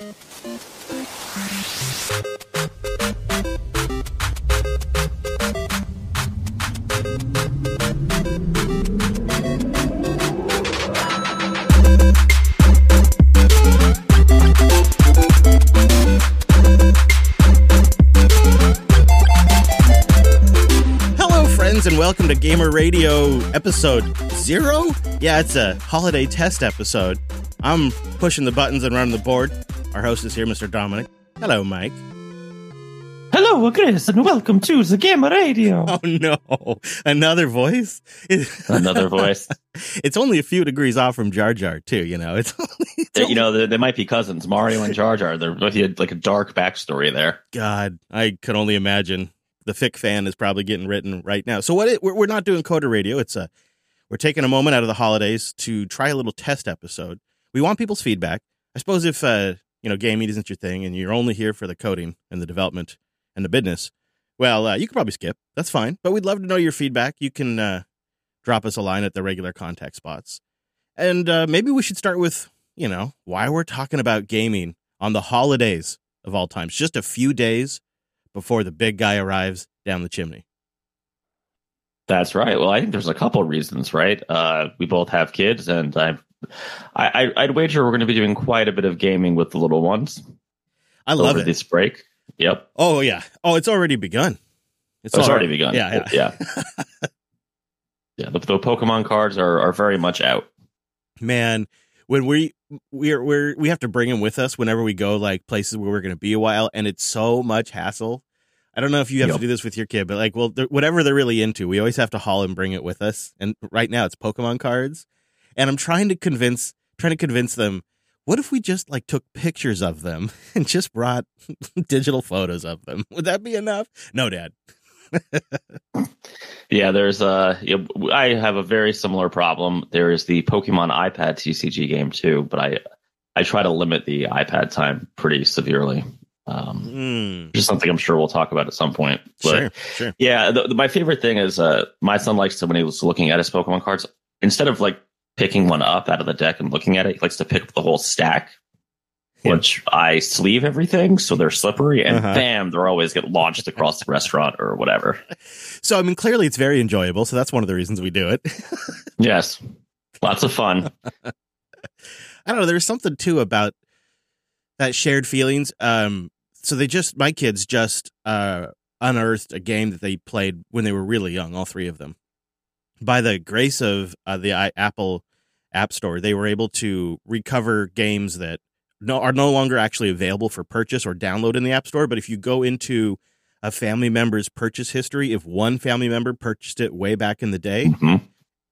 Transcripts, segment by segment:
Hello, friends, and welcome to Gamer Radio episode zero. Yeah, it's a holiday test episode. I'm pushing the buttons and running the board. Our host is here, Mr. Dominick. Hello, Mike. Hello, Chris, and welcome to the Gamer Radio. Oh no, another voice. Another voice. it's only a few degrees off from Jar Jar, too. You know, it's only, it's They- only- you know, they, they might be cousins, Mario and Jar Jar. There might be a, like a dark backstory there. God, I could only imagine. The fic fan is probably getting written right now. So what? It, we're, we're not doing Coder Radio. It's a we're taking a moment out of the holidays to try a little test episode. We want people's feedback. I suppose if uh, you know gaming isn't your thing and you're only here for the coding and the development and the business, well, uh, you could probably skip. That's fine. But we'd love to know your feedback. You can uh, drop us a line at the regular contact spots, and uh, maybe we should start with you know why we're talking about gaming on the holidays of all times. Just a few days before the big guy arrives down the chimney. That's right. Well, I think there's a couple reasons, right? Uh, we both have kids, and I've, I, I, I'd wager we're going to be doing quite a bit of gaming with the little ones I love it. this break. Yep, Oh yeah. Oh, it's already begun. it's, already begun. Yeah, yeah. yeah. Yeah, the, the Pokemon cards are, are very much out. Man, when we we're we're we have to bring them with us whenever we go like places where we're going to be a while, and it's so much hassle. I don't know if you have Yep. to do this with your kid, but like, well, they're- whatever they're really into, we always have to haul and bring it with us. And right now, it's Pokemon cards, and I'm trying to convince trying to convince them. What if we just like took pictures of them and just brought digital photos of them? Would that be enough? No, Dad. Yeah, there's uh, yeah, I have a very similar problem. There is the Pokemon iPad TCG game too, but I I try to limit the iPad time pretty severely. Um, Mm, which something I'm sure we'll talk about at some point. But sure, sure. yeah, the, the- my favorite thing is uh, my son likes to when he was looking at his Pokemon cards, instead of like picking one up out of the deck and looking at it, he likes to pick up the whole stack. Yeah. Which I sleeve everything so they're slippery and Uh-huh. bam, they're always get launched across the restaurant or whatever. So I mean, clearly it's very enjoyable. So that's one of the reasons we do it. Yes. Lots of fun. I don't know. There's something too about that shared feelings. Um, so they just my kids just uh unearthed a game that they played when they were really young, all three of them. By the grace of uh, the I- Apple App Store, they were able to recover games that no are no longer actually available for purchase or download in the App Store. But if you go into a family member's purchase history, if one family member purchased it way back in the day, Mhm.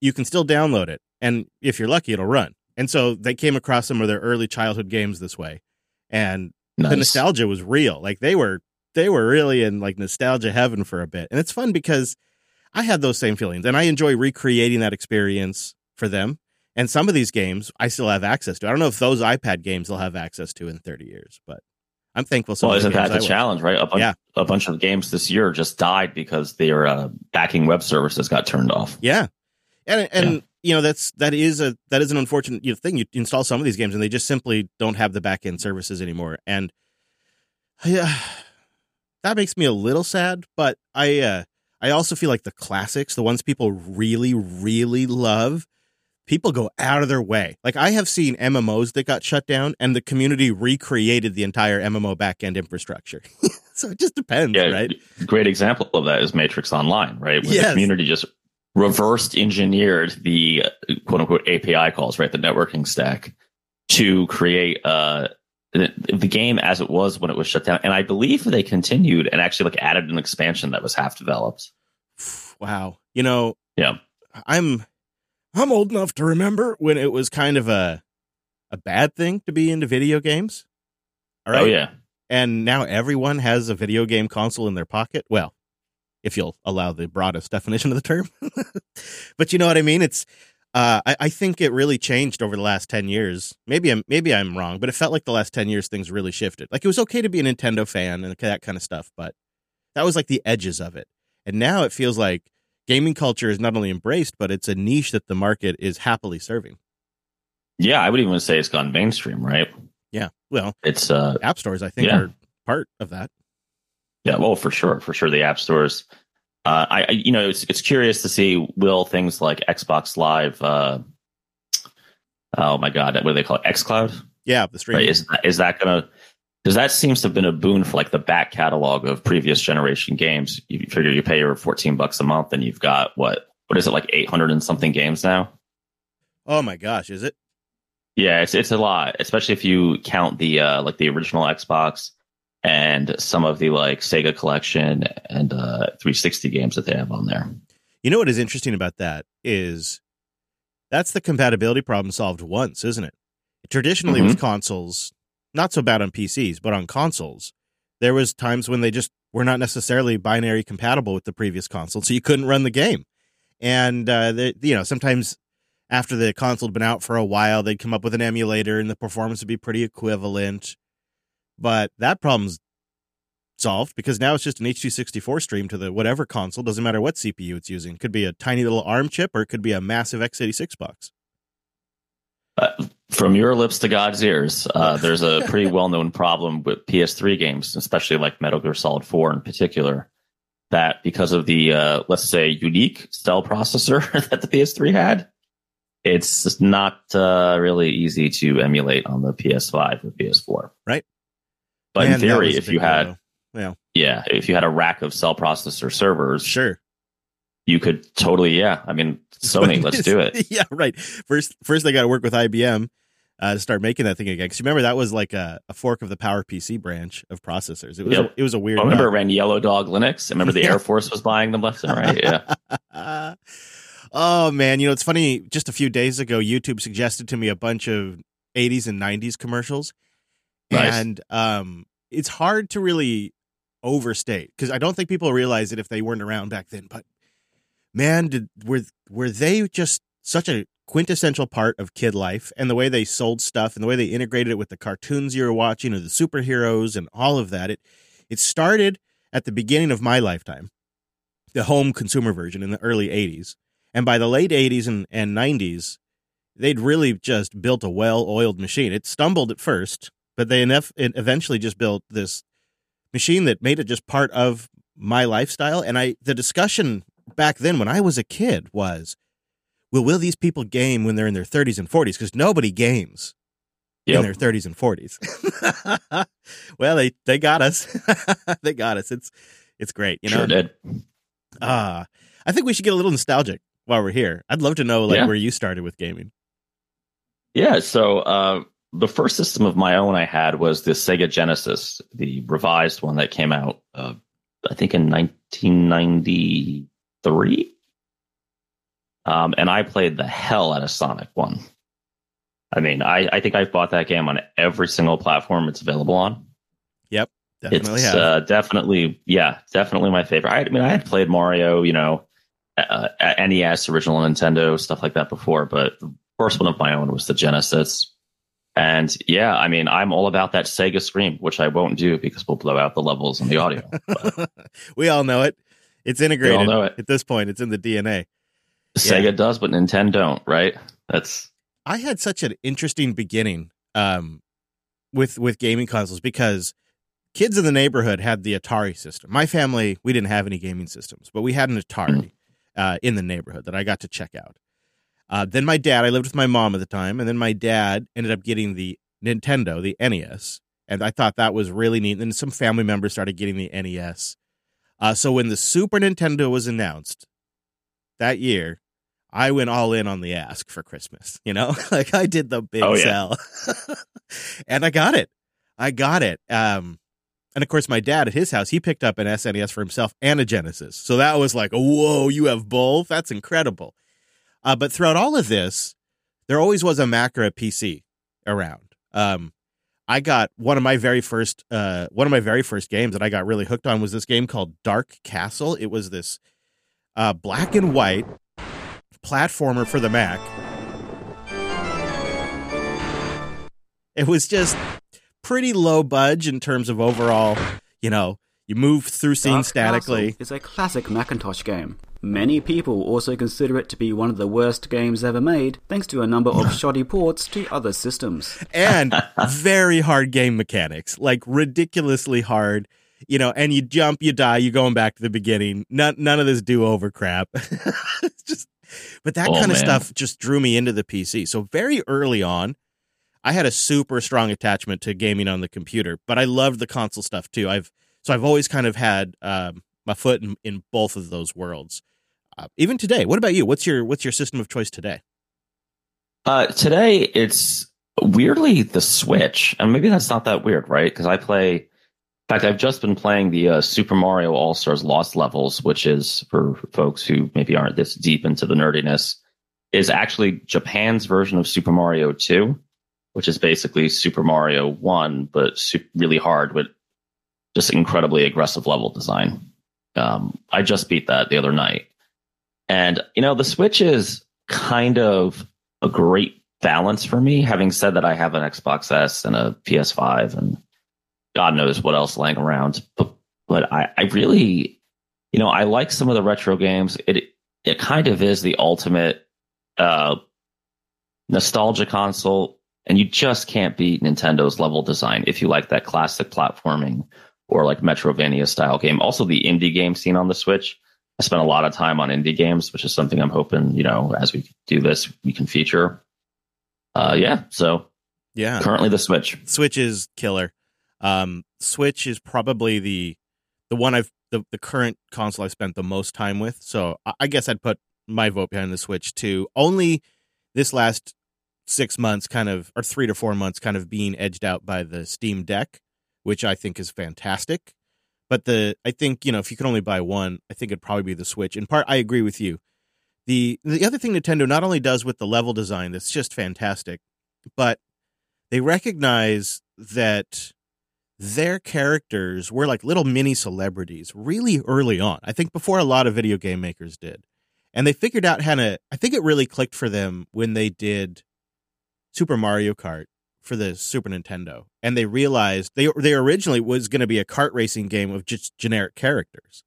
you can still download it. And if you're lucky, it'll run. And so they came across some of their early childhood games this way. And the nostalgia was real. Like they were they were really in like nostalgia heaven for a bit. And it's fun because I had those same feelings and I enjoy recreating that experience for them. And some of these games I still have access to. I don't know if those iPad games they'll have access to in 30 years, but I'm thankful some Well, isn't that the challenge, right? A, bunch, Yeah. a bunch of games this year just died because their uh, backing web services got turned off. Yeah, and and Yeah. you know that's that is a that is an unfortunate you know, thing. You install some of these games and they just simply don't have the back end services anymore, and yeah, that makes me a little sad. But I uh, I also feel like the classics, the ones people really really love, people go out of their way. Like I have seen MMOs that got shut down, and the community recreated the entire MMO back end infrastructure. so it just depends, Yeah, right? great example of that is Matrix Online, right? Where Yes. the community just reversed engineered the quote unquote API calls, right? The networking stack to create uh, the, game as it was when it was shut down. And I believe they continued and actually like added an expansion that was half developed. Wow. You know, Yeah. I'm I'm old enough to remember when it was kind of a a bad thing to be into video games. All oh, right. Oh yeah. And now everyone has a video game console in their pocket. Well, if you'll allow the broadest definition of the term. but you know what I mean? It's uh, I, I think it really changed over the last ten years. Maybe I'm maybe I'm wrong, but it felt like the last ten years things really shifted. Like it was okay to be a Nintendo fan and that kind of stuff, but that was like the edges of it. And now it feels like gaming culture is not only embraced, but it's a niche that the market is happily serving. Yeah, I would even say it's gone mainstream, right? Yeah. Well, It's uh app stores, I think, Yeah. are part of that. yeah, well for sure, for sure the app stores. Uh, I, I you know it's it's curious to see will things like Xbox Live. Uh, oh my God, what do they call it? XCloud. Yeah, the stream. Right? Is that, is that gonna? Because that seems to have been a boon for like the back catalog of previous generation games. You figure you pay your fourteen bucks a month, and you've got what what is it like eight hundred and something games now? oh my gosh, is it? Yeah, it's it's a lot, especially if you count the uh like the original Xbox and some of the like Sega collection and uh 360 games that they have on there. You know what is interesting about that is that's the compatibility problem solved once, isn't it? Traditionally Mm-hmm. with consoles, not so bad on PCs, but on consoles, there was times when they just were not necessarily binary compatible with the previous console, so you couldn't run the game. And uh, they, you know, sometimes after the console had been out for a while, they'd come up with an emulator, and the performance would be pretty equivalent. But that problem's solved because now it's just an H264 stream to the whatever console. Doesn't matter what CPU it's using. It Could be a tiny little ARM chip or it could be a massive x86 box. From your lips to God's ears, uh, there's a pretty well known problem with PS3 games, especially like Metal Gear Solid 4 in particular, that because of the, uh, let's say, unique cell processor that the PS3 had, it's just not uh, really easy to emulate on the PS5 or PS4. Right. But Man, in theory, if you had, though. yeah, if you had a rack of cell processor servers, sure. you could totally, yeah. I mean, Sony, let's do it. yeah, right. First, first they got to work with IBM uh, to start making that thing again. Because remember that was like a, a fork of the Power PC branch of processors. It was Yep. a, it was a weird. I remember it ran Yellow Dog Linux. I remember the Air Force was buying them left and right. Yeah. oh man, you know it's funny. Just a few days ago, YouTube suggested to me a bunch of '80s and '90s commercials, Nice. and um, it's hard to really overstate because I don't think people realize it if they weren't around back then. But man, did were were they just such a quintessential part of kid life and the way they sold stuff and the way they integrated it with the cartoons you were watching or the superheroes and all of that. It it started at the beginning of my lifetime, the home consumer version in the early '80s, and by the late '80s and, and '90s, they'd really just built a well-oiled machine. It stumbled at first, but they enough eventually just built this machine that made it just part of my lifestyle. And I the discussion back then when I was a kid was, well, will these people game when they're in their 30s and 40s? Because nobody games in their 30s and 40s. well, they they got us. they got us. It's it's great, you know. sure did. Ah, I think we should get a little nostalgic while we're here. I'd love to know like Yeah. where you started with gaming. Yeah. So uh, the first system of my own I had was the Sega Genesis, the revised one that came out, uh, I think in 1993. Um, and I played the hell out of Sonic One. I mean, I, I think I've bought that game on every single platform it's available on. Yep. Definitely it's uh, definitely yeah definitely my favorite I, I mean i had played mario you know uh, nes original nintendo stuff like that before but the first one of my own was the genesis and yeah i mean i'm all about that sega scream which i won't do because we'll blow out the levels in the audio we all know it. It's integrated We all know it. at this point. It's in the DNA. sega does but nintendo don't right that's I had such an interesting beginning um, with with gaming consoles because kids in the neighborhood had the Atari system. My family, we didn't have any gaming systems, but we had an Atari uh, in the neighborhood that I got to check out. Uh, then my dad, I lived with my mom at the time, and then my dad ended up getting the Nintendo, the NES, and I thought that was really neat. And then some family members started getting the NES. Uh, so when the Super Nintendo was announced that year, I went all in on the ask for Christmas. You know, like I did the big Oh, yeah. sell, and I got it. I got it. Um, and of course, my dad at his house, he picked up an SNES for himself and a Genesis. So that was like, whoa, you have both? That's incredible. Uh, but throughout all of this, there always was a Mac or a PC around. Um, I got one of my very first uh, one of my very first games that I got really hooked on was this game called Dark Castle. It was this uh, black and white platformer for the Mac. It was just pretty low budge in terms of overall, you know, You move through scenes Dark statically. Castle is a classic Macintosh game. Many people also consider it to be one of the worst games ever made, thanks to a number of shoddy ports to other systems. and very hard game mechanics, like ridiculously hard. You know, and you jump, you die, you're going back to the beginning. None, none of this do over crap. it's just, but that Oh, kind of man. stuff just drew me into the PC. So very early on, I had a super strong attachment to gaming on the computer, but I loved the console stuff too. I've so I've always kind of had um, my foot in, in both of those worlds. Uh, even today, what about you? What's your what's your system of choice today? Uh, today it's weirdly the Switch, and maybe that's not that weird, right? Because I play. In fact, I've just been playing the uh, Super Mario All Stars Lost Levels, which is for folks who maybe aren't this deep into the nerdiness, is actually Japan's version of Super Mario 2, which is basically Super Mario 1, but really hard with just incredibly aggressive level design. Um, I just beat that the other night. And, you know, the Switch is kind of a great balance for me. Having said that, I have an Xbox S and a PS5 and God knows what else laying around. But, but I, I really, you know, I like some of the retro games. It, it kind of is the ultimate, uh, nostalgia console. And you just can't beat Nintendo's level design if you like that classic platforming or like Metroidvania style game. Also, the indie game scene on the Switch. I spent a lot of time on indie games, which is something I'm hoping, you know, as we do this, we can feature. Uh, yeah. So Yeah, currently the Switch. Switch is killer. Um, Switch is probably the the one I've the, the current console I've spent the most time with. So I, I guess I'd put my vote behind the Switch too. Only this last six months, kind of or three to four months, kind of being edged out by the Steam Deck, which I think is fantastic. But the I think you know if you could only buy one, I think it'd probably be the Switch. In part, I agree with you. The the other thing Nintendo not only does with the level design that's just fantastic, but they recognize that their characters were like little mini celebrities really early on. I think before a lot of video game makers did. And they figured out how to I think it really clicked for them when they did Super Mario Kart for the Super Nintendo. And they realized they they originally was going to be a kart racing game of just generic characters.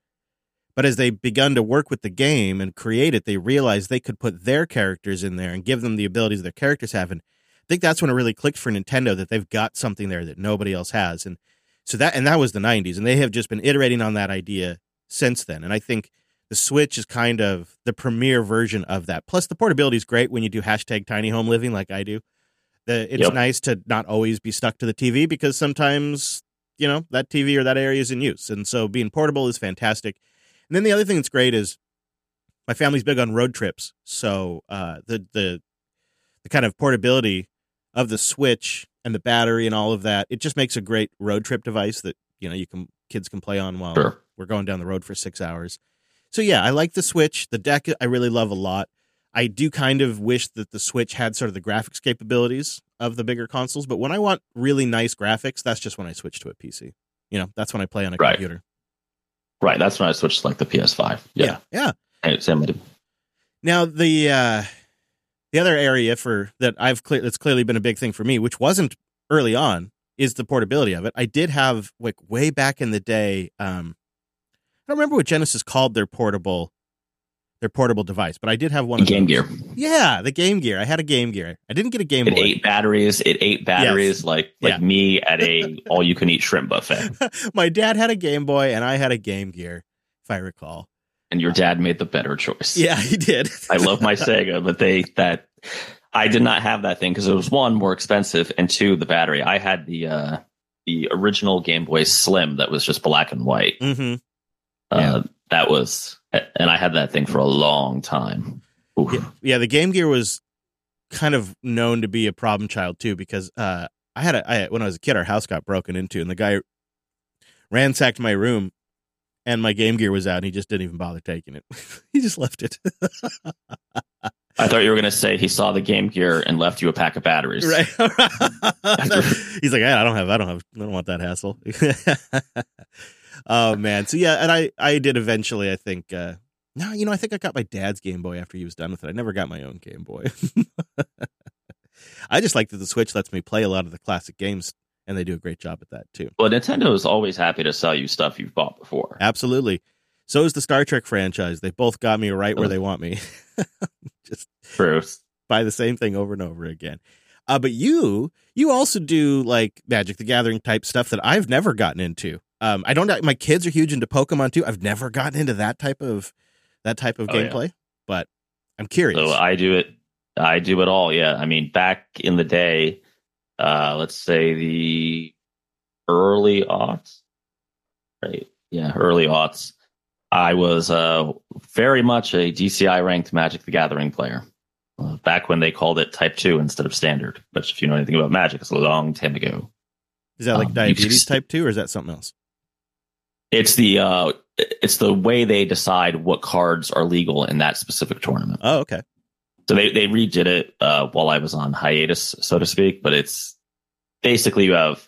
But as they begun to work with the game and create it, they realized they could put their characters in there and give them the abilities their characters have. And I think that's when it really clicked for Nintendo that they've got something there that nobody else has. And so that and that was the 90s and they have just been iterating on that idea since then. And I think the Switch is kind of the premier version of that. Plus the portability is great when you do hashtag tiny home living like I do. The it's Yep. nice to not always be stuck to the TV because sometimes, you know, that TV or that area is in use. And so being portable is fantastic. And then the other thing that's great is my family's big on road trips. So uh the the the kind of portability of the Switch and the battery and all of that, it just makes a great road trip device that you know you can kids can play on while Sure. we're going down the road for six hours. So yeah, I like the Switch. The deck I really love a lot. I do kind of wish that the Switch had sort of the graphics capabilities of the bigger consoles, but when I want really nice graphics, that's just when I switch to a PC. You know, that's when I play on a Right. computer. Right. That's when I switched to like the PS5. Yeah. yeah. With Now the uh the other area for that I've clear that's clearly been a big thing for me, which wasn't early on, is the portability of it. I did have like way back in the day, um I don't remember what Genesis called their portable their portable device, but I did have one of Game those. Gear. Yeah, the Game Gear. I had a Game Gear. I didn't get a Game It Boy. ate batteries. It ate batteries like like Yeah. me at a all you can eat shrimp buffet. My dad had a Game Boy and I had a Game Gear, if I recall. And your dad made the better choice. Yeah, he did. I love my Sega, but they that I did not have that thing because it was one more expensive and two the battery. I had the uh the original Game Boy Slim that was just black and white. Mm-hmm. Uh, That was, and I had that thing for a long time. Yeah, yeah, the Game Gear was kind of known to be a problem child too because uh, I had a I, when I was a kid, our house got broken into, and the guy ransacked my room, and my Game Gear was out, and he just didn't even bother taking it. he just left it. I thought you were going to say he saw the Game Gear and left you a pack of batteries. right? He's like, I don't have, I don't have, I don't want that hassle. Oh man, so yeah, and I I did eventually. I think. uh no, you know, I think I got my dad's Game Boy after he was done with it. I never got my own Game Boy. I just like that the Switch lets me play a lot of the classic games and they do a great job at that too. Well, Nintendo is always happy to sell you stuff you've bought before. Absolutely. So is the Star Trek franchise. They both got me right where they want me. Just True. buy the same thing over and over again. Uh, but you, you also do like Magic the Gathering type stuff that I've never gotten into. Um, I don't. My kids are huge into Pokemon too. I've never gotten into that type of that type of Oh, yeah. gameplay, but I'm curious. So I do it. I do it all. Yeah. I mean, back in the day, uh, let's say the early aughts, right? Yeah, early aughts. I was uh, very much a DCI ranked Magic the Gathering player. Uh, back when they called it Type Two instead of Standard, which, if you know anything about Magic, it's a long time ago. is that like um, diabetes just- type two, or is that something else? It's the uh, it's the way they decide what cards are legal in that specific tournament. Oh, okay. So they they redid it uh, while I was on hiatus, so to speak. But it's basically you have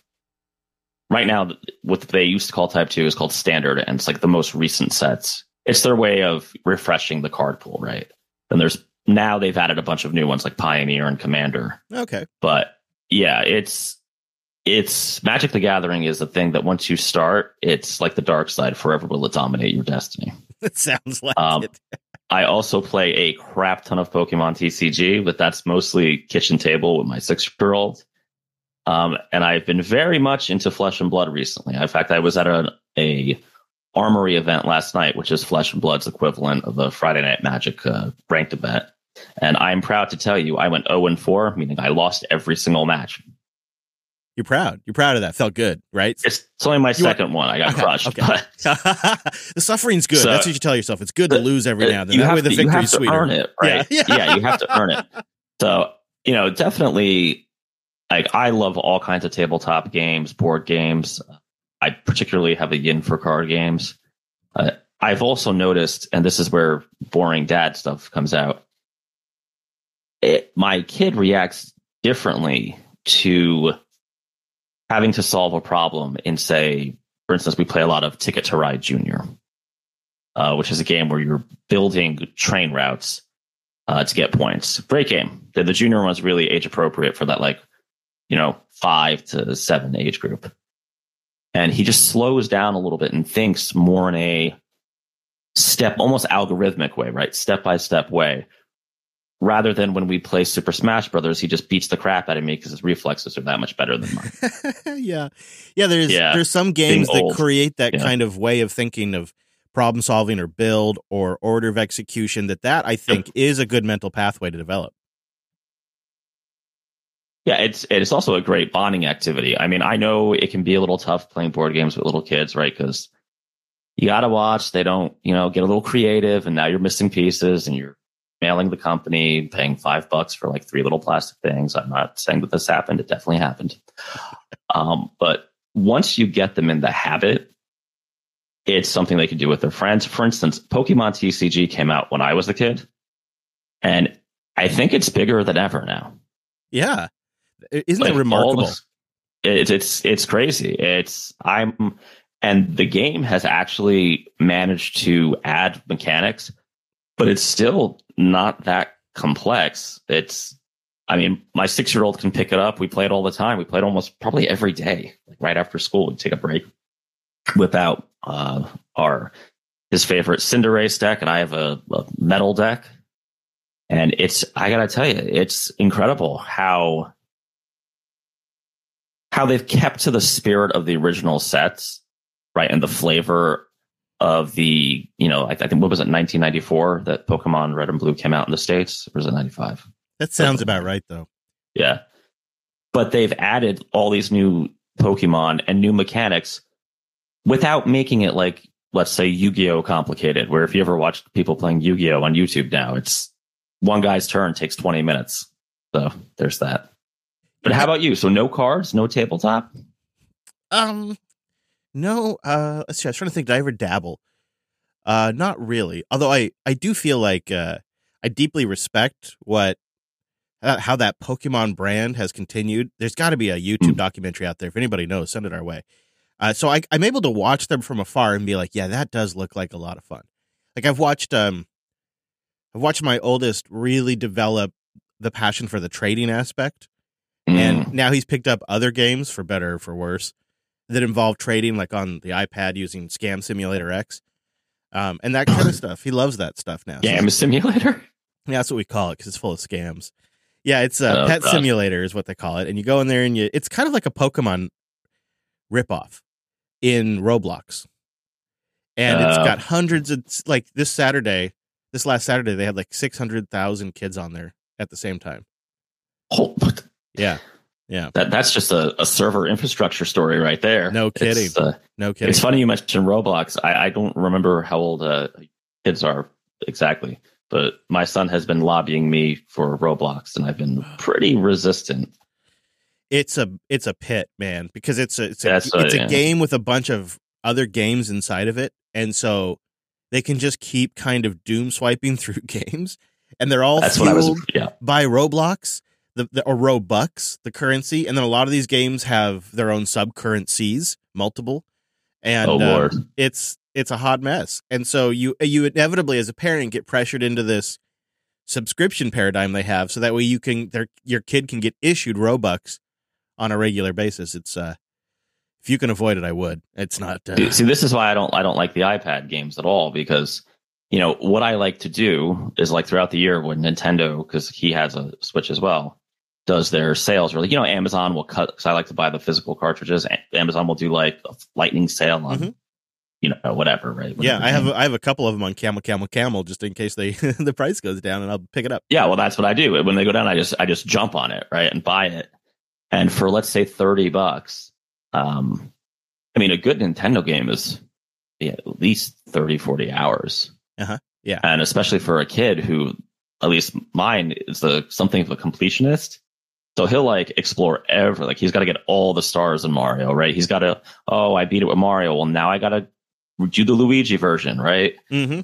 right now what they used to call Type Two is called Standard, and it's like the most recent sets. It's their way of refreshing the card pool, right? And there's now they've added a bunch of new ones like Pioneer and Commander. Okay. But yeah, it's it's Magic the Gathering is a thing that once you start, it's like the dark side forever will it dominate your destiny. It sounds like Um, it. I also play a crap ton of Pokemon TCG, but that's mostly kitchen table with my six year old. Um, and I've been very much into Flesh and Blood recently. In fact, I was at a, a Armory event last night, which is Flesh and Blood's equivalent of the Friday Night Magic uh, ranked event. And I'm proud to tell you, I went 0 and 4, meaning I lost every single match. You're proud. You're proud of that. Felt good, right? It's, it's only my You second one. I got Okay, crushed. okay. The suffering's good. So- That's what you tell yourself. It's good to lose every now and then. you That have way the to, you have victory's to sweeter. earn it, right? Yeah, Yeah, yeah. you have to earn it. So, you know, definitely, like, I love all kinds of tabletop games, board games. I particularly have a yin for card games. Uh, I've also noticed, and this is where boring dad stuff comes out. It, my kid reacts differently to having to solve a problem in, say, for instance, we play a lot of Ticket to Ride Junior, uh, which is a game where you're building train routes uh, to get points. Great game. The, the junior one's really age appropriate for that, like, you know, five to seven age group. And he just slows down a little bit and thinks more in a step, almost algorithmic way, right? Step by step way. Rather than when we play Super Smash Brothers, he just beats the crap out of me because his reflexes are that much better than mine. yeah, yeah. There's Yeah. there's some games that old. create that Yeah. kind of way of thinking of problem solving or build or order of execution. That that I think is a good mental pathway to develop. Yeah, it's it's also a great bonding activity. I mean, I know it can be a little tough playing board games with little kids, right? Because you got to watch they don't, you know, get a little creative, and now you're missing pieces, and you're mailing the company, paying five bucks for like three little plastic things. I'm not saying that this happened; it definitely happened. um, but once you get them in the habit, it's something they can do with their friends. For instance, Pokemon TCG came out when I was a kid, and I think it's bigger than ever now. Yeah, isn't Like, it remarkable? the- It's it's it's crazy. It's I'm and the game has actually managed to add mechanics, but it's still not that complex. It's I mean, my six year old can pick it up. We play it all the time. We play it almost probably every day. Like right after school, we take a break without uh our his favorite Cinderace deck, and I have a, a metal deck. And it's I gotta tell you, it's incredible how how they've kept to the spirit of the original sets, right, and the flavor of the you know I, I think what was it 1994 that Pokemon Red and Blue came out in the states, or was it 95? That sounds about right, though. Yeah, but they've added all these new Pokemon and new mechanics without making it like let's say Yu-Gi-Oh complicated. Where if you ever watch people playing Yu-Gi-Oh on YouTube now, it's one guy's turn takes 20 minutes. So there's that. But how about you? So no cards, no tabletop. Um, no. Uh, let's see. I was trying to think. Did I ever dabble? Uh, not really. Although I, I do feel like uh, I deeply respect what uh, how that Pokemon brand has continued. There's got to be a YouTube Mm. documentary out there. If anybody knows, send it our way. Uh, so I, I'm able to watch them from afar and be like, yeah, that does look like a lot of fun. Like I've watched, um, I've watched my oldest really develop the passion for the trading aspect Mm. And now he's picked up other games for better or for worse that involve trading, like on the iPad using Scam Simulator X, um, and that kind of stuff. He loves that stuff now. So Game simulator. yeah, that's what we call it because it's full of scams. Yeah, it's a Oh, pet gosh. simulator is what they call it, and you go in there and you. It's kind of like a Pokemon ripoff in Roblox, and it's got hundreds of like this Saturday, this last Saturday they had like six hundred thousand kids on there at the same time. Oh, Yeah, yeah, that that's just a, a server infrastructure story right there. No kidding. Uh, no kidding. it's funny you mentioned Roblox. I, I don't remember how old uh, kids are exactly, but my son has been lobbying me for Roblox, and I've been pretty resistant. it's a it's a pit, man, because it's a it's a That's what- it's a yeah. game with a bunch of other games inside of it, and so they can just keep kind of doom swiping through games, and they're all That's what I fueled was. Yeah, by Roblox, the, the the currency, and then a lot of these games have their own sub currencies, multiple, and oh uh, it's it's a hot mess, and so you you inevitably as a parent get pressured into this subscription paradigm they have, so that way you can their your kid can get issued Robux on a regular basis. It's uh, if you can avoid it, I would. It's not. Uh, See- See, this is why I don't I don't like the iPad games at all because you know what I like to do is like throughout the year when Nintendo because he has a Switch as well does their sales or like you know Amazon will cut because I like to buy the physical cartridges. Amazon will do like a lightning sale on Mhm. you know whatever right. yeah, I have. I have a couple of them on Camel Camel Camel just in case they the price goes down, and I'll pick it up. Yeah, well, that's what I do. When they go down, I just I just jump on it, right, and buy it. And for let's say thirty bucks, um, I mean, a good Nintendo game is yeah, at least 30, 40 hours. Uh-huh. Yeah. and especially for a kid who, at least mine, is a something of a completionist. So he'll like explore every like he's got to get all the stars in Mario, right? He's got to oh I beat it with Mario. Well, now I got to do the Luigi version, right? Mm-hmm.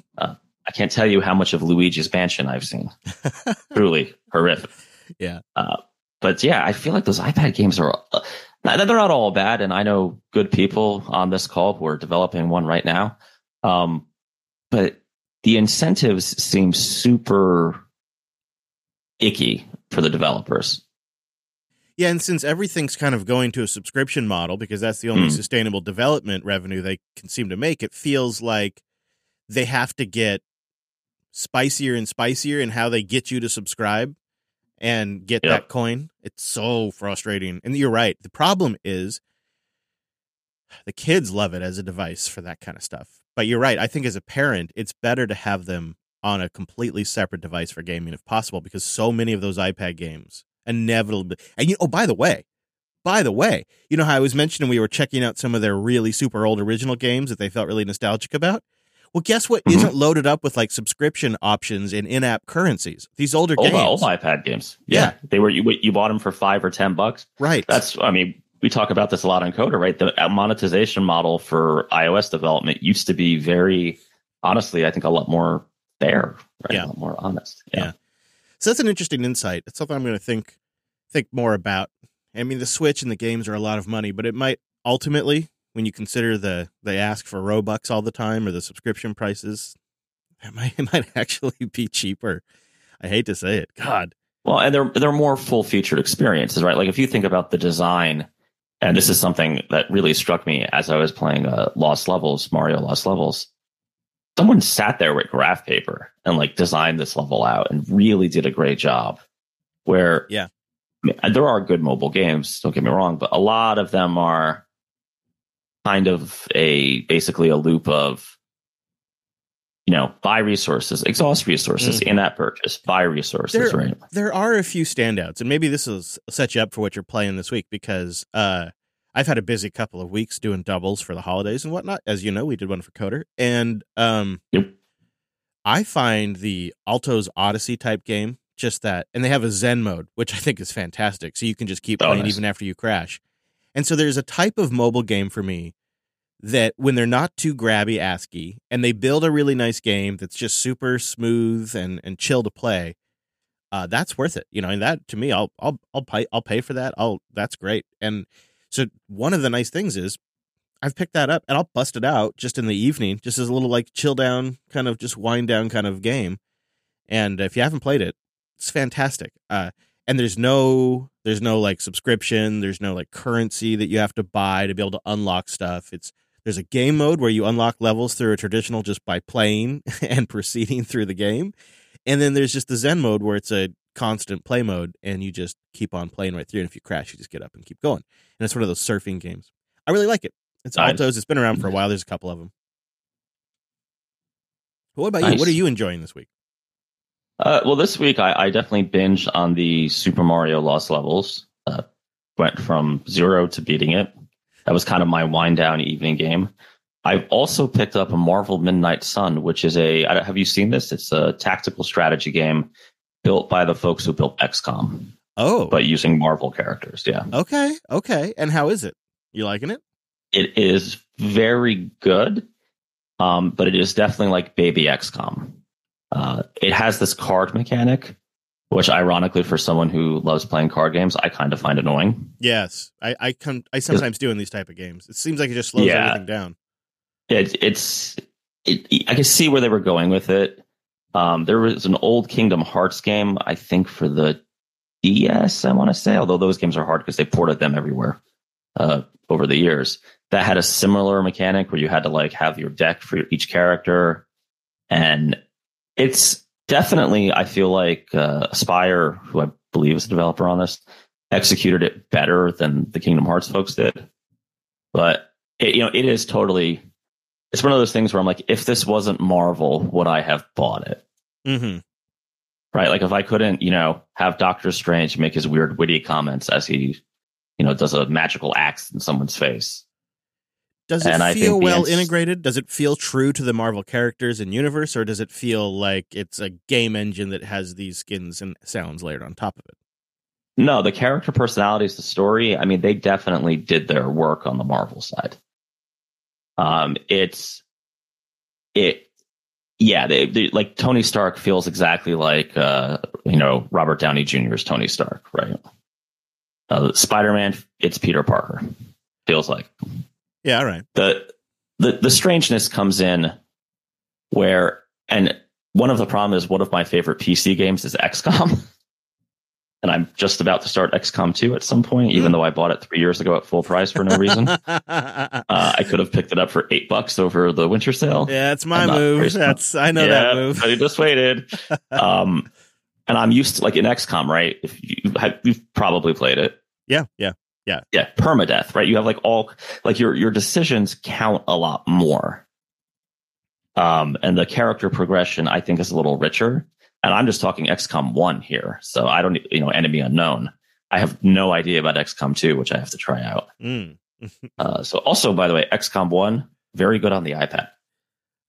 I can't tell you how much of Luigi's Mansion I've seen. Truly horrific. Yeah. Uh, but yeah, I feel like those iPad games are, uh, they're not all bad. And I know good people on this call who are developing one right now. Um, but the incentives seem super icky for the developers. Yeah, and since everything's kind of going to a subscription model because that's the only Hmm. sustainable development revenue they can seem to make, it feels like they have to get spicier and spicier in how they get you to subscribe and get Yep. that coin. It's so frustrating. And you're right. The problem is the kids love it as a device for that kind of stuff. But you're right. I think as a parent, it's better to have them on a completely separate device for gaming if possible because so many of those iPad games inevitably and you oh by the way by the way you know how i was mentioning we were checking out some of their really super old original games that they felt really nostalgic about well guess what Mhm. not loaded up with like subscription options and in-app currencies these older Old, games old iPad games. Yeah. They were, you, you bought them for five or 10 bucks. right That's, I mean, we talk about this a lot on Coder, right? The monetization model for iOS development used to be very, honestly, I think a lot more fair, right? Yeah. A lot more honest. Yeah. So that's an interesting insight. It's something I'm going to think think more about. I mean, the Switch and the games are a lot of money, but it might ultimately, when you consider the they ask for Robux all the time or the subscription prices, it might it might actually be cheaper. I hate to say it. God. Well, and they're they're more full featured experiences, right? Like if you think about the design, and this is something that really struck me as I was playing uh, Lost Levels, Mario Lost Levels. Someone sat there with graph paper and like designed this level out and really did a great job. Where Yeah. I mean, there are good mobile games, don't get me wrong, but a lot of them are kind of a basically a loop of you know, buy resources, exhaust resources, Mhm. in-app purchase, buy resources, There- right? There are a few standouts, and maybe this will set you up for what you're playing this week because uh, I've had a busy couple of weeks doing doubles for the holidays and whatnot. As you know, we did one for Coder, and um, Yep. I find the Alto's Odyssey type game just that, and they have a Zen mode, which I think is fantastic. So you can just keep Oh, playing nice. even after you crash. And so there's a type of mobile game for me that when they're not too grabby ASCII and they build a really nice game that's just super smooth and, and chill to play, uh, that's worth it. You know, and that to me, I'll I'll I'll pay I'll pay for that. I'll that's great. And so one of the nice things is I've picked that up and I'll bust it out just in the evening, just as a little like chill down kind of just wind down kind of game. And if you haven't played it, it's fantastic. Uh, and there's no there's no like subscription there's no like currency that you have to buy to be able to unlock stuff it's there's a game mode where you unlock levels through a traditional just by playing and proceeding through the game and then there's just the zen mode where it's a constant play mode and you just keep on playing right through and if you crash you just get up and keep going and it's one of those surfing games i really like it it's Nice. Alto's it's been around for a while there's a couple of them but what about you what are you enjoying this week Uh, well, this week I, I definitely binged on the Super Mario Lost Levels. Uh, went from zero to beating it. That was kind of my wind down evening game. I've also picked up a Marvel Midnight Sun, which is a. Have you seen this? It's a tactical strategy game built by the folks who built XCOM, oh but using Marvel characters. Yeah, okay okay and how is it you liking it it is very good, um, but it is definitely like baby XCOM. Uh, it has this card mechanic, which ironically for someone who loves playing card games, I kind of find annoying. Yes, I I come I sometimes do in these type of games. It seems like it just slows Yeah. everything down. It, it's, it, I can see where they were going with it. Um, there was an old Kingdom Hearts game, I think for the DS, I want to say, although those games are hard because they ported them everywhere uh, over the years. That had a similar mechanic where you had to like have your deck for each character, and it's definitely I feel like uh, Aspire, who I believe is the developer on this, executed it better than the Kingdom Hearts folks did. But it, you know, it is totally. It's one of those things where I'm like, if this wasn't Marvel, would I have bought it? hmm Right? Like if I couldn't, you know, have Doctor Strange make his weird witty comments as he, you know, does a magical axe in someone's face. Does it And feel well integrated? Does it feel true to the Marvel characters and universe, or does it feel like it's a game engine that has these skins and sounds layered on top of it? No, the character personalities, the story. I mean, they definitely did their work on the Marvel side. Um, it's it, yeah. They, they like Tony Stark feels exactly like uh, you know Robert Downey Jr.'s Tony Stark, right? Uh, Spider Man, it's Peter Parker. Feels like Yeah, all right. the the the strangeness comes in where and one of the problem is one of my favorite PC games is XCOM. And I'm just about to start XCOM 2 at some point, even though I bought it three years ago at full price for no reason. uh, I could have picked it up for eight bucks over the winter sale. yeah, that's my I'm not very move. That's I know that move. you just waited. um, and I'm used to like in XCOM, right? If you have, you've probably played it, Yeah, Yeah, yeah. yeah, permadeath, right? You have like all like your your decisions count a lot more. Um, and the character progression I think is a little richer. And I'm just talking XCOM one here, so I don't you know enemy unknown. I have no idea about XCOM two, which I have to try out. Mm. Uh, so also by the way, XCOM one very good on the iPad.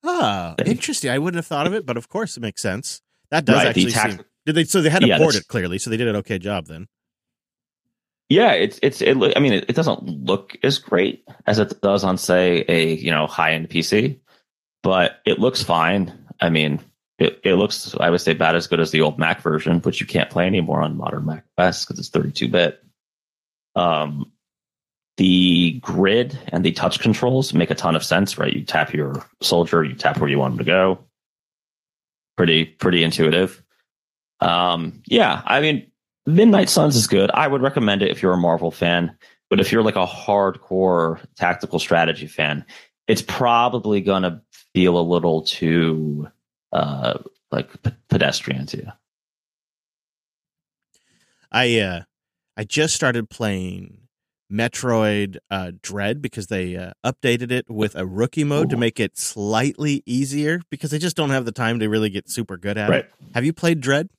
Ah, They- interesting. I wouldn't have thought of it, but of course it makes sense. That does Right, actually tact- seem. Did they? So they had to Yeah, port it clearly. So they did an okay job then. Yeah, it's it's it. I mean, it, it doesn't look as great as it does on, say, a you know high end PC, but it looks fine. I mean, it, it looks I would say about as good as the old Mac version, which you can't play anymore on modern Mac OS because it's 32 bit. Um, the grid and the touch controls make a ton of sense, right? You tap your soldier, you tap where you want him to go. Pretty pretty intuitive. Um, yeah, I mean, Midnight Suns is good. I would recommend it if you're a Marvel fan. But if you're like a hardcore tactical strategy fan, it's probably going to feel a little too uh, like p- pedestrian to. I uh I just started playing Metroid uh Dread because they uh, updated it with a rookie mode to make it slightly easier because they just don't have the time to really get super good at Right. it. Have you played Dread?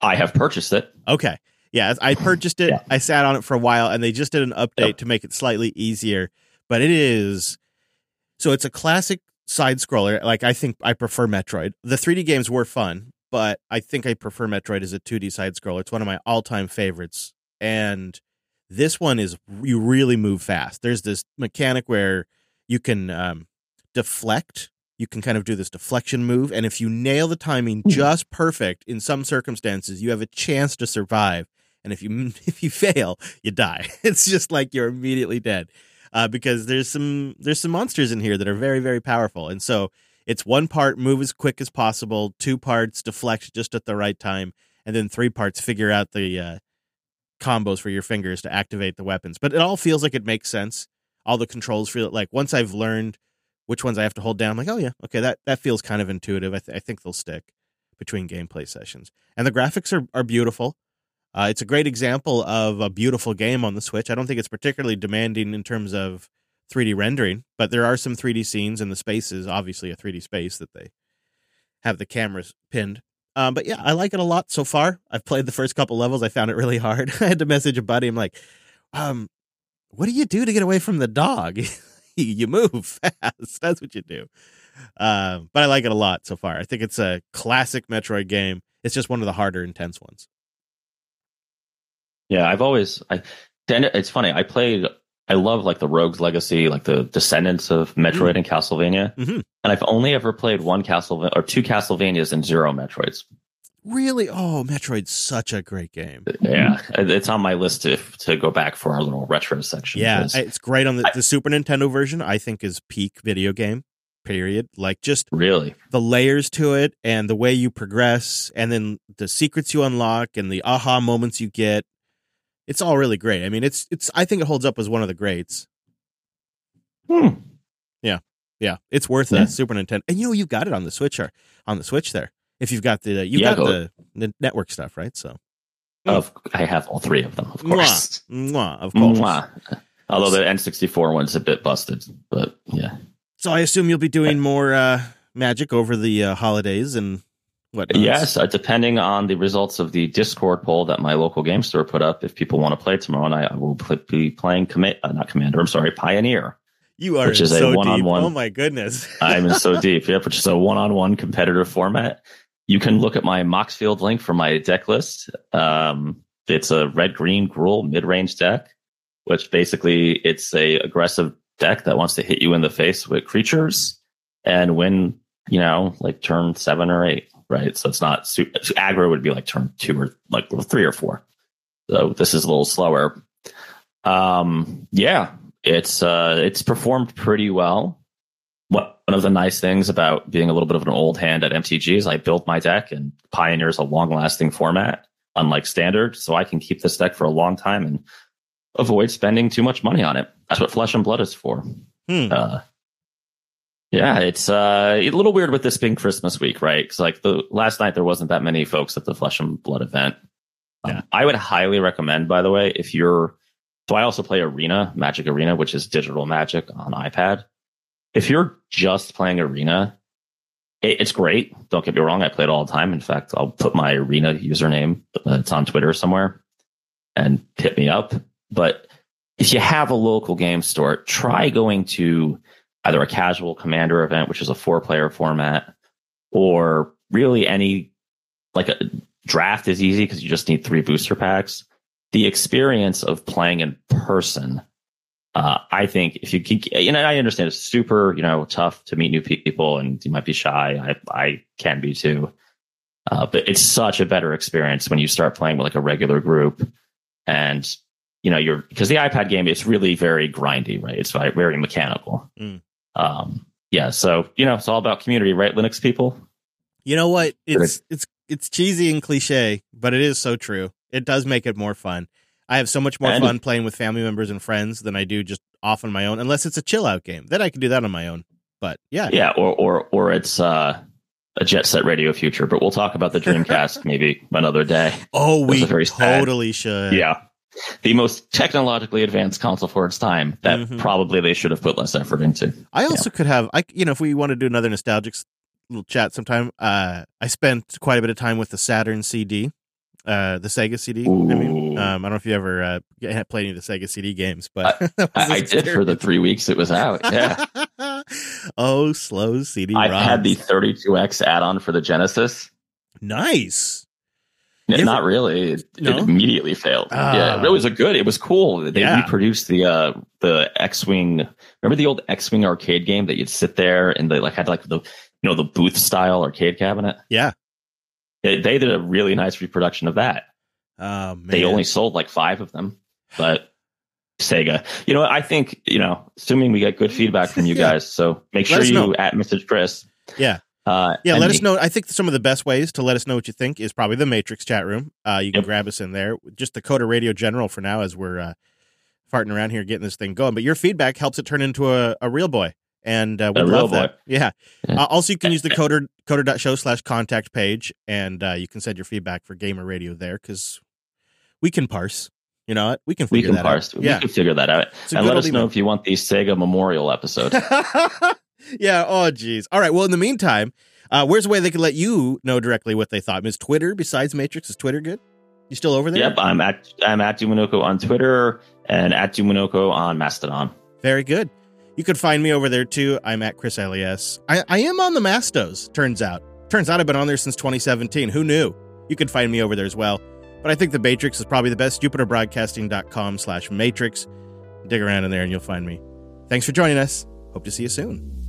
I have purchased it. Okay. Yeah, I purchased it. Yeah. I sat on it for a while and they just did an update Yep. to make it slightly easier, but it is so it's a classic side scroller. Like I think I prefer Metroid. The 3D games were fun, but I think I prefer Metroid as a 2D side scroller. It's one of my all-time favorites. And this one is you really move fast. There's this mechanic where you can um, deflect. You can kind of do this deflection move, and if you nail the timing just perfect in some circumstances, you have a chance to survive. And if you if you fail, you die. It's just like you're immediately dead uh, because there's some there's some monsters in here that are very very powerful, and so it's one part move as quick as possible, two parts deflect just at the right time, and then three parts figure out the uh, combos for your fingers to activate the weapons. But it all feels like it makes sense. All the controls feel like once I've learned which ones I have to hold down, I'm like, oh yeah, okay, that that feels kind of intuitive. I, th- I think they'll stick between gameplay sessions, and the graphics are are beautiful. Uh, it's a great example of a beautiful game on the Switch. I don't think it's particularly demanding in terms of 3D rendering, but there are some 3D scenes, and the space is obviously a 3D space that they have the cameras pinned. Um, but yeah, I like it a lot so far. I've played the first couple levels. I found it really hard. I had to message a buddy. I'm like, um, what do you do to get away from the dog? you move fast. That's what you do. Uh, but I like it a lot so far. I think it's a classic Metroid game. It's just one of the harder, intense ones. Yeah, I've always I. It's funny. I played. I love like the Rogue's Legacy, like the Descendants of Metroid mm. and Castlevania, mm-hmm. and I've only ever played one Castlevania or two Castlevanias and zero Metroids. Really? Oh, Metroid's such a great game. Yeah, it's on my list to to go back for our little retro section. Yeah, it's great on the, I, the Super Nintendo version. I think is peak video game. Period. Like just really the layers to it and the way you progress, and then the secrets you unlock and the aha moments you get. It's all really great. I mean, it's it's. I think it holds up as one of the greats. Hmm. Yeah, yeah, it's worth yeah. a Super Nintendo. And you know, you got it on the Switch or on the Switch there if you've got the you yeah, got the, the network stuff, right? So of I have all three of them, of course. Mwah, mwah, of course. Mwah. Although the N64 one's a bit busted, but yeah. So I assume you'll be doing more uh, magic over the uh, holidays and Yes, uh, depending on the results of the Discord poll that my local game store put up. If people want to play tomorrow night, I will be playing commit, uh, not Commander. I'm sorry, Pioneer. You are which is so a one-on-one. Deep. Oh my goodness! I'm in so deep. Yep, which is a one-on-one competitive format you can look at my Moxfield link for my deck list. Um, it's a red green Gruul mid range deck, which basically it's a aggressive deck that wants to hit you in the face with creatures and win, you know, like turn seven or eight, right? So it's not super, aggro would be like turn two or like three or four. So this is a little slower. Um, yeah, it's uh, it's performed pretty well one of the nice things about being a little bit of an old hand at MTG is I built my deck and Pioneer's a long lasting format, unlike standard. So I can keep this deck for a long time and avoid spending too much money on it. That's what Flesh and Blood is for. Hmm. Uh, yeah, it's uh, a little weird with this being Christmas week, right? Because like the last night there wasn't that many folks at the Flesh and Blood event. Um, yeah. I would highly recommend, by the way, if you're. So I also play Arena, Magic Arena, which is digital Magic on iPad if you're just playing Arena, it, it's great. Don't get me wrong. I play it all the time. In fact, I'll put my Arena username. Uh, it's on Twitter somewhere and hit me up. But if you have a local game store, try going to either a casual commander event, which is a four player format, or really any like a draft is easy because you just need three booster packs. The experience of playing in person uh, I think if you can, you know, I understand it's super, you know, tough to meet new people and you might be shy. I, I can be too. Uh, but it's such a better experience when you start playing with like a regular group and, you know, you're, because the iPad game, it's really very grindy, right? It's very mechanical. Mm. Um, yeah. So, you know, it's all about community, right? Linux people. You know what? It's, it's, it's cheesy and cliche, but it is so true. It does make it more fun. I have so much more and fun playing with family members and friends than I do just off on my own, unless it's a chill out game. Then I can do that on my own. But yeah, yeah, or or or it's uh, a Jet Set Radio Future. But we'll talk about the Dreamcast maybe another day. Oh, we totally sad. should. Yeah, the most technologically advanced console for its time that mm-hmm. probably they should have put less effort into. I also yeah. could have, I you know, if we want to do another nostalgic little chat sometime, uh, I spent quite a bit of time with the Saturn CD uh, the Sega CD. I mean, um, I don't know if you ever uh, played any of the Sega CD games, but I, I did for the three weeks it was out. Yeah. oh, slow CD. I had the 32X add-on for the Genesis. Nice. Not really. It, no? it immediately failed. Uh, yeah, it was a good. It was cool. They yeah. reproduced the uh the X Wing. Remember the old X Wing arcade game that you'd sit there and they like had like the you know the booth style arcade cabinet. Yeah, they, they did a really nice reproduction of that. Oh, they only sold like five of them, but Sega. You know, I think you know, assuming we get good feedback from you yeah. guys, so make sure you know. at Mr. Chris. Yeah. Uh, Yeah, let us know. I think some of the best ways to let us know what you think is probably the Matrix chat room. Uh, you can Yep. grab us in there. Just the Coder Radio General for now as we're uh, farting around here getting this thing going. But your feedback helps it turn into a, a real boy. And uh, we love that. Yeah. Yeah. Uh, also, you can use the coder, coder.show slash contact page and uh, you can send your feedback for Gamer Radio there because we can parse. You know what? We can We can that parse. out. We Yeah. can figure that out. And let us know if you want the Sega Memorial episode. yeah. Oh, geez. All right. Well, in the meantime, uh, where's a way they can let you know directly what they thought? Is Twitter besides Matrix? Is Twitter good? You still over there? yep, I'm at I'm at Dominucco on Twitter and at Dominucco on Mastodon. Very good. You could find me over there too. I'm at ChrisLAS. I, I am on the Mastos, turns out. Turns out I've been on there since 2017. Who knew? You can find me over there as well. But I think the Matrix is probably the best. JupiterBroadcasting.com slash Matrix. Dig around in there and you'll find me. Thanks for joining us. Hope to see you soon.